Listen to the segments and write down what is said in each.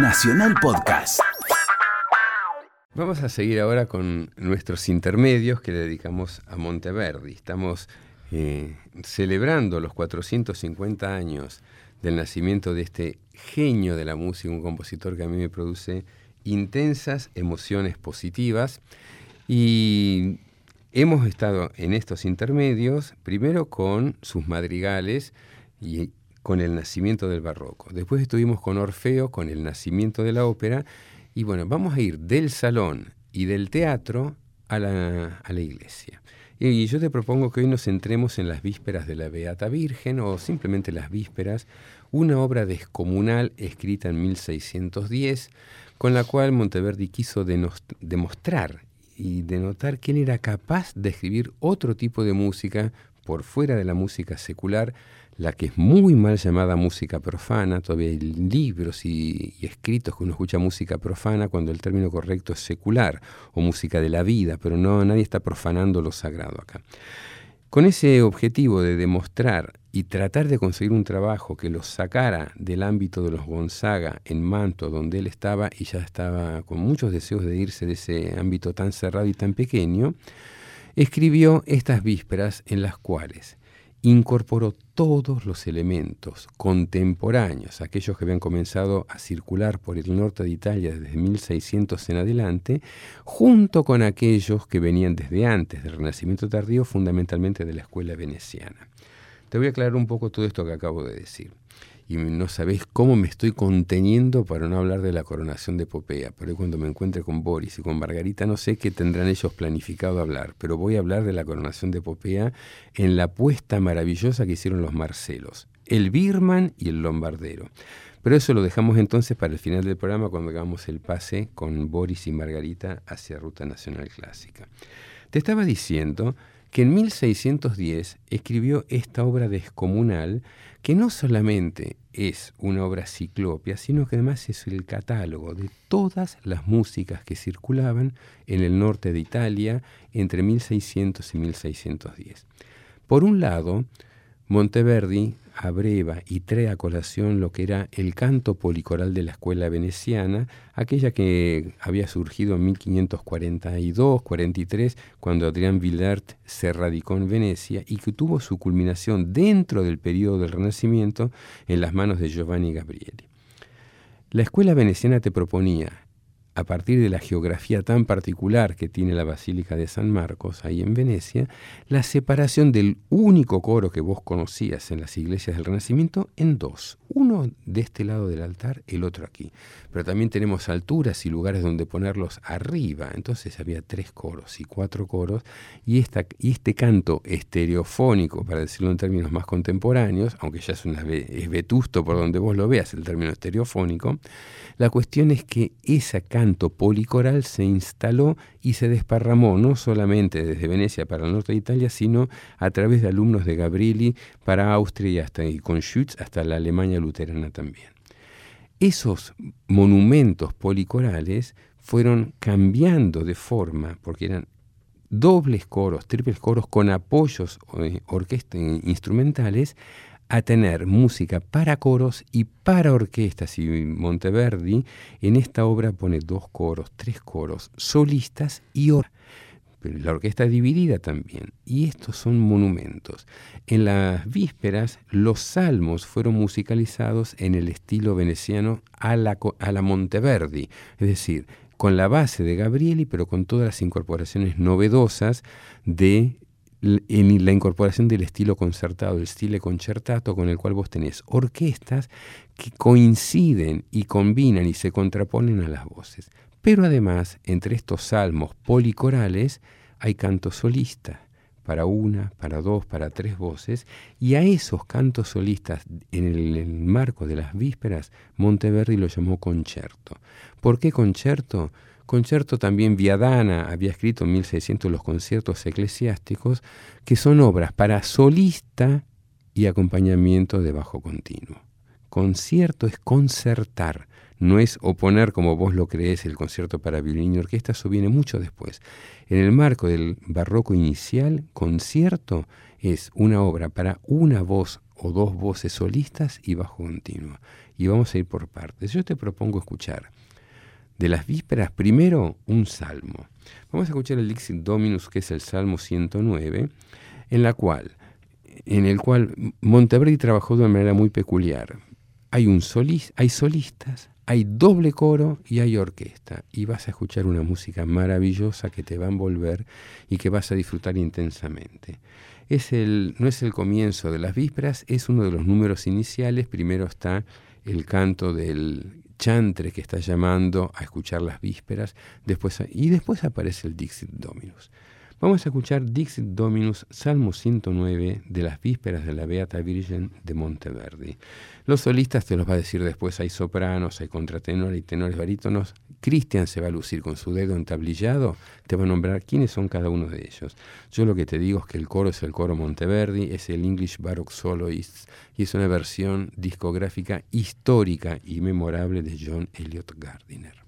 Nacional Podcast. Vamos a seguir ahora con nuestros intermedios que le dedicamos a Monteverdi. Estamos eh, celebrando los 450 años del nacimiento de este genio de la música, un compositor que a mí me produce intensas emociones positivas. Y hemos estado en estos intermedios, primero con sus madrigales y con el nacimiento del barroco. Después estuvimos con Orfeo, con el nacimiento de la ópera. Y bueno, vamos a ir del salón y del teatro a la, a la iglesia. Y yo te propongo que hoy nos centremos en las vísperas de la Beata Virgen o simplemente las vísperas, una obra descomunal escrita en 1610, con la cual Monteverdi quiso demostrar y denotar que él era capaz de escribir otro tipo de música por fuera de la música secular, la que es muy mal llamada música profana, todavía hay libros y, escritos que uno escucha música profana cuando el término correcto es secular o música de la vida, pero no nadie está profanando lo sagrado acá. Con ese objetivo de demostrar y tratar de conseguir un trabajo que lo sacara del ámbito de los Gonzaga en Manto, donde él estaba y ya estaba con muchos deseos de irse de ese ámbito tan cerrado y tan pequeño, escribió estas vísperas en las cuales incorporó todos los elementos contemporáneos, aquellos que habían comenzado a circular por el norte de Italia desde 1600 en adelante, junto con aquellos que venían desde antes del Renacimiento tardío, fundamentalmente de la escuela veneciana. Te voy a aclarar un poco todo esto que acabo de decir y no sabéis cómo me estoy conteniendo para no hablar de la coronación de Popea. Pero cuando me encuentre con Boris y con Margarita no sé qué tendrán ellos planificado hablar, pero voy a hablar de la coronación de Popea en la apuesta maravillosa que hicieron los Marcelos, el Birman y el Lombardero. Pero eso lo dejamos entonces para el final del programa cuando hagamos el pase con Boris y Margarita hacia Ruta Nacional Clásica. Te estaba diciendo que en 1610 escribió esta obra descomunal que no solamente es una obra ciclopia, sino que además es el catálogo de todas las músicas que circulaban en el norte de Italia entre 1600 y 1610. Por un lado, Monteverdi abreva y trae a colación lo que era el canto policoral de la escuela veneciana, aquella que había surgido en 1542-43, cuando Adrián Villert se radicó en Venecia y que tuvo su culminación dentro del periodo del Renacimiento en las manos de Giovanni Gabrieli. La escuela veneciana te proponía a partir de la geografía tan particular que tiene la Basílica de San Marcos, ahí en Venecia, la separación del único coro que vos conocías en las iglesias del Renacimiento en dos, uno de este lado del altar, el otro aquí. Pero también tenemos alturas y lugares donde ponerlos arriba, entonces había tres coros y cuatro coros, y, esta, y este canto estereofónico, para decirlo en términos más contemporáneos, aunque ya es, una, es vetusto por donde vos lo veas el término estereofónico, la cuestión es que esa canto policoral se instaló y se desparramó no solamente desde Venecia para el norte de Italia, sino a través de alumnos de Gabrieli para Austria y, hasta, y con Schütz hasta la Alemania luterana también. Esos monumentos policorales fueron cambiando de forma, porque eran dobles coros, triples coros con apoyos eh, orquesta, instrumentales, a tener música para coros y para orquestas. Y Monteverdi en esta obra pone dos coros, tres coros, solistas y la orquesta es dividida también. Y estos son monumentos. En las vísperas, los salmos fueron musicalizados en el estilo veneciano a la, a la Monteverdi, es decir, con la base de Gabrieli, pero con todas las incorporaciones novedosas de en la incorporación del estilo concertado, el estilo concertato, con el cual vos tenés orquestas que coinciden y combinan y se contraponen a las voces. Pero además, entre estos salmos policorales, hay cantos solistas, para una, para dos, para tres voces, y a esos cantos solistas, en el, el marco de las vísperas, Monteverdi lo llamó concierto. ¿Por qué concierto? Concierto también Viadana había escrito en 1600 los conciertos eclesiásticos, que son obras para solista y acompañamiento de bajo continuo. Concierto es concertar, no es oponer como vos lo crees el concierto para violín y orquesta, eso viene mucho después. En el marco del barroco inicial, concierto es una obra para una voz o dos voces solistas y bajo continuo. Y vamos a ir por partes. Yo te propongo escuchar de las vísperas primero un salmo. Vamos a escuchar el Dixit Dominus, que es el Salmo 109, en, la cual, en el cual Monteverdi trabajó de una manera muy peculiar. Hay, un hay solistas, hay doble coro y hay orquesta. Y vas a escuchar una música maravillosa que te va a envolver y que vas a disfrutar intensamente es el, no es el comienzo de las vísperas, es uno de los números iniciales. Primero está el canto del chantre que está llamando a escuchar las vísperas, después, y después aparece el Dixit Dominus. Vamos a escuchar Dixit Dominus, Salmo 109 de las vísperas de la Beata Virgen de Monteverdi. Los solistas te los va a decir después, hay sopranos, hay contratenores y tenores barítonos. Cristian se va a lucir con su dedo entablillado, te va a nombrar quiénes son cada uno de ellos. Yo lo que te digo es que el coro es el coro Monteverdi, es el English Baroque Soloists y es una versión discográfica histórica y memorable de John Elliott Gardiner.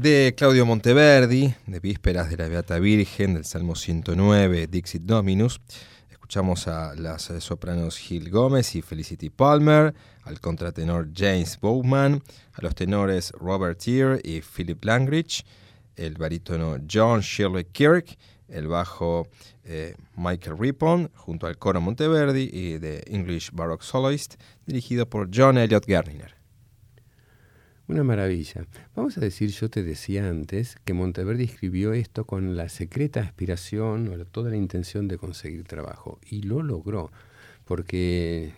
De Claudio Monteverdi, de Vísperas de la Beata Virgen, del Salmo 109, Dixit Dominus. Escuchamos a las sopranos Gil Gómez y Felicity Palmer, al contratenor James Bowman, a los tenores Robert Tier y Philip Langridge, el barítono John Shirley Kirk, el bajo eh, Michael Rippon, junto al coro Monteverdi y The English Baroque Soloist, dirigido por John Elliott Gardiner. Una maravilla. Vamos a decir, yo te decía antes, que Monteverdi escribió esto con la secreta aspiración o toda la intención de conseguir trabajo. Y lo logró, porque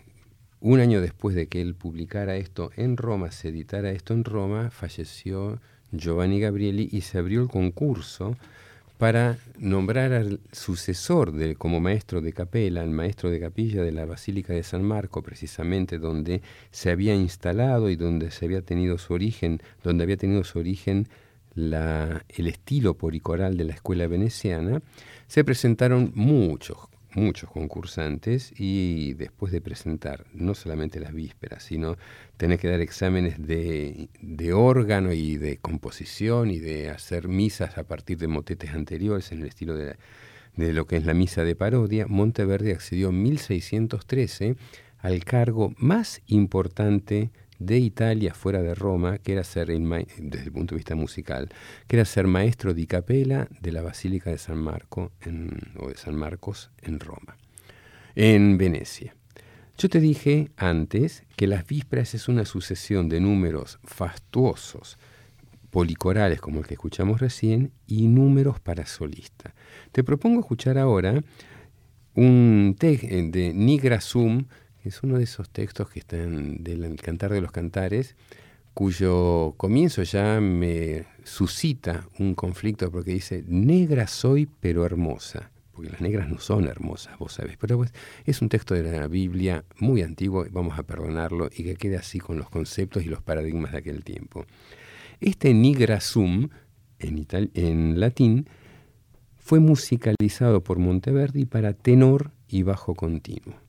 un año después de que él publicara esto en Roma, se editara esto en Roma, falleció Giovanni Gabrieli y se abrió el concurso para nombrar al sucesor como maestro de capela, al maestro de capilla de la Basílica de San Marco, precisamente donde se había instalado y donde se había tenido su origen, donde había tenido su origen la, el estilo poricoral de la escuela veneciana, se presentaron muchos muchos concursantes y después de presentar no solamente las vísperas, sino tener que dar exámenes de, órgano y de composición y de hacer misas a partir de motetes anteriores en el estilo de, de lo que es la misa de parodia, Monteverde accedió en 1613 al cargo más importante de Italia fuera de Roma, que era ser, desde el punto de vista musical, que era ser maestro di capella de la Basílica de San Marco o de San Marcos en Roma, en Venecia. Yo te dije antes que las vísperas es una sucesión de números fastuosos, policorales como el que escuchamos recién, y números para solista. Te propongo escuchar ahora un texto de Nigra es uno de esos textos que están del Cantar de los Cantares, cuyo comienzo ya me suscita un conflicto porque dice, negra soy pero hermosa, porque las negras no son hermosas, vos sabés, pero pues, es un texto de la Biblia muy antiguo, vamos a perdonarlo y que quede así con los conceptos y los paradigmas de aquel tiempo. Este nigra sum, en, en latín, fue musicalizado por Monteverdi para tenor y bajo continuo.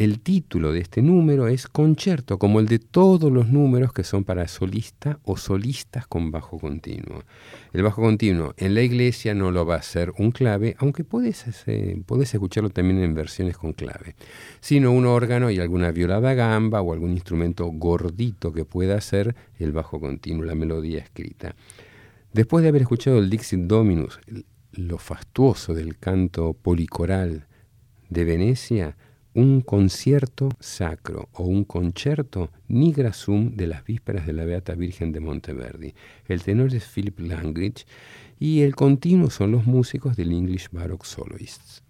El título de este número es concierto, como el de todos los números que son para solista o solistas con bajo continuo. El bajo continuo en la iglesia no lo va a ser un clave, aunque puedes, escucharlo también en versiones con clave, sino un órgano y alguna violada gamba o algún instrumento gordito que pueda hacer el bajo continuo, la melodía escrita. Después de haber escuchado el Dixit Dominus, lo fastuoso del canto policoral de Venecia, un concierto sacro o un concerto nigra sum de las vísperas de la Beata Virgen de Monteverdi. El tenor es Philip Langridge y el continuo son los músicos del English Baroque Soloists.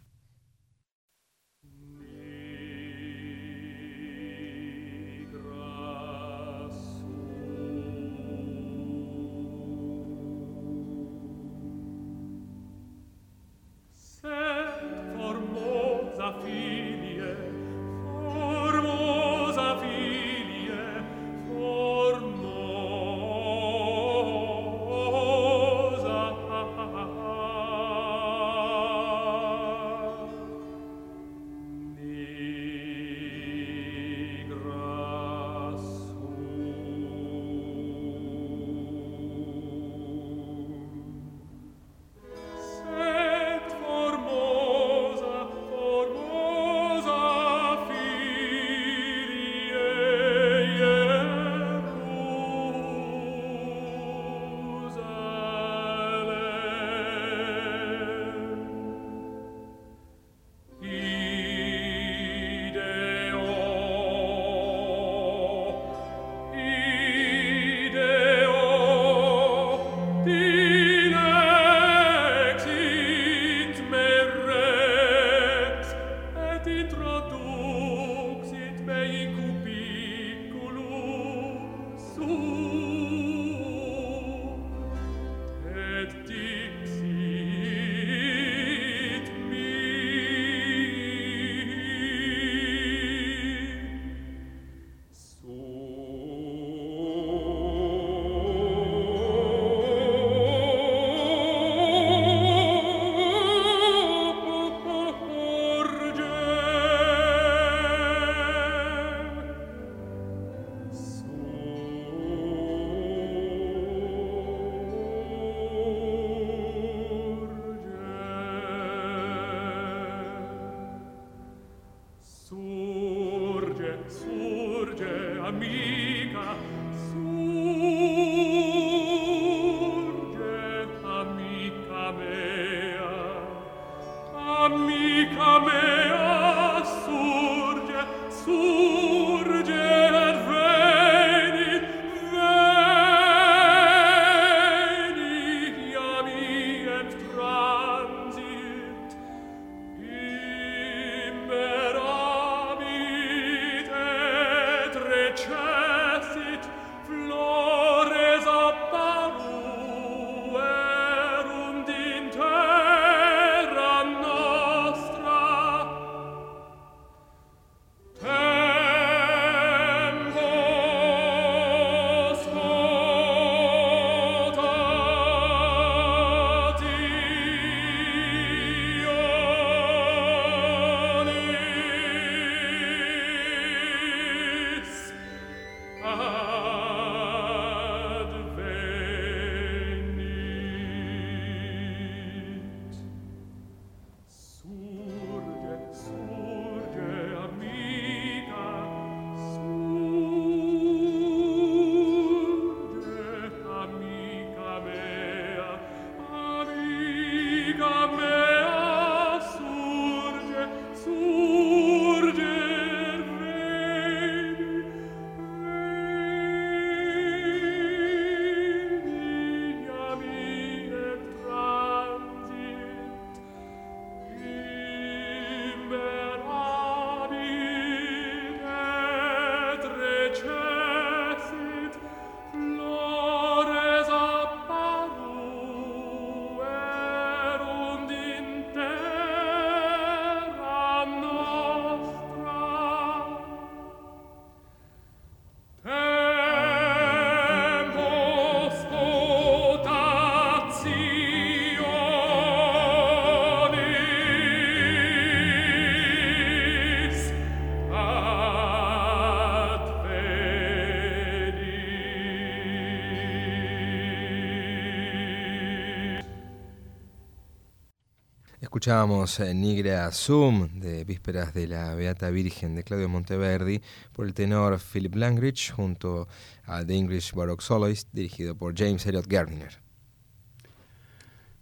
Escuchábamos eh, Nigra Zoom de Vísperas de la Beata Virgen de Claudio Monteverdi por el tenor Philip Langridge junto a The English Baroque Soloist dirigido por James Elliot Gardiner.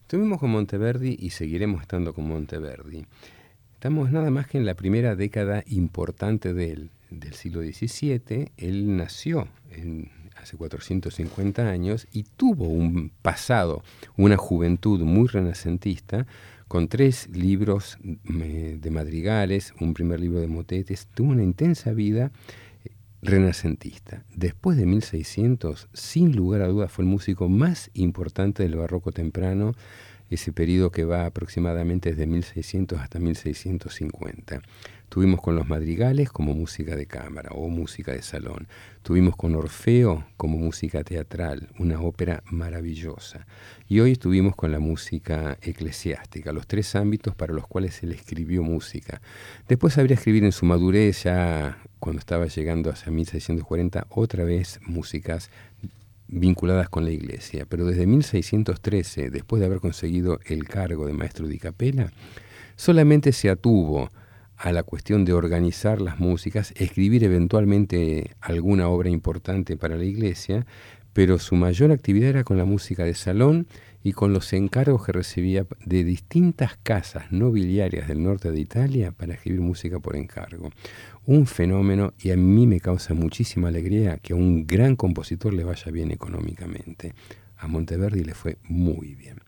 Estuvimos con Monteverdi y seguiremos estando con Monteverdi. Estamos nada más que en la primera década importante del, siglo XVII. Él nació en hace 450 años y tuvo un pasado, una juventud muy renacentista, con tres libros de madrigales, un primer libro de motetes, tuvo una intensa vida eh, renacentista. Después de 1600, sin lugar a dudas, fue el músico más importante del barroco temprano, ese periodo que va aproximadamente desde 1600 hasta 1650. Tuvimos con los madrigales como música de cámara o música de salón. Tuvimos con Orfeo como música teatral, una ópera maravillosa. Y hoy estuvimos con la música eclesiástica, los tres ámbitos para los cuales él escribió música. Después sabría escribir en su madurez, ya cuando estaba llegando hacia 1640, otra vez músicas vinculadas con la iglesia. Pero desde 1613, después de haber conseguido el cargo de maestro de capela, solamente se atuvo a la cuestión de organizar las músicas, escribir eventualmente alguna obra importante para la iglesia, pero su mayor actividad era con la música de salón y con los encargos que recibía de distintas casas nobiliarias del norte de Italia para escribir música por encargo. Un fenómeno y a mí me causa muchísima alegría que a un gran compositor le vaya bien económicamente. A Monteverdi le fue muy bien.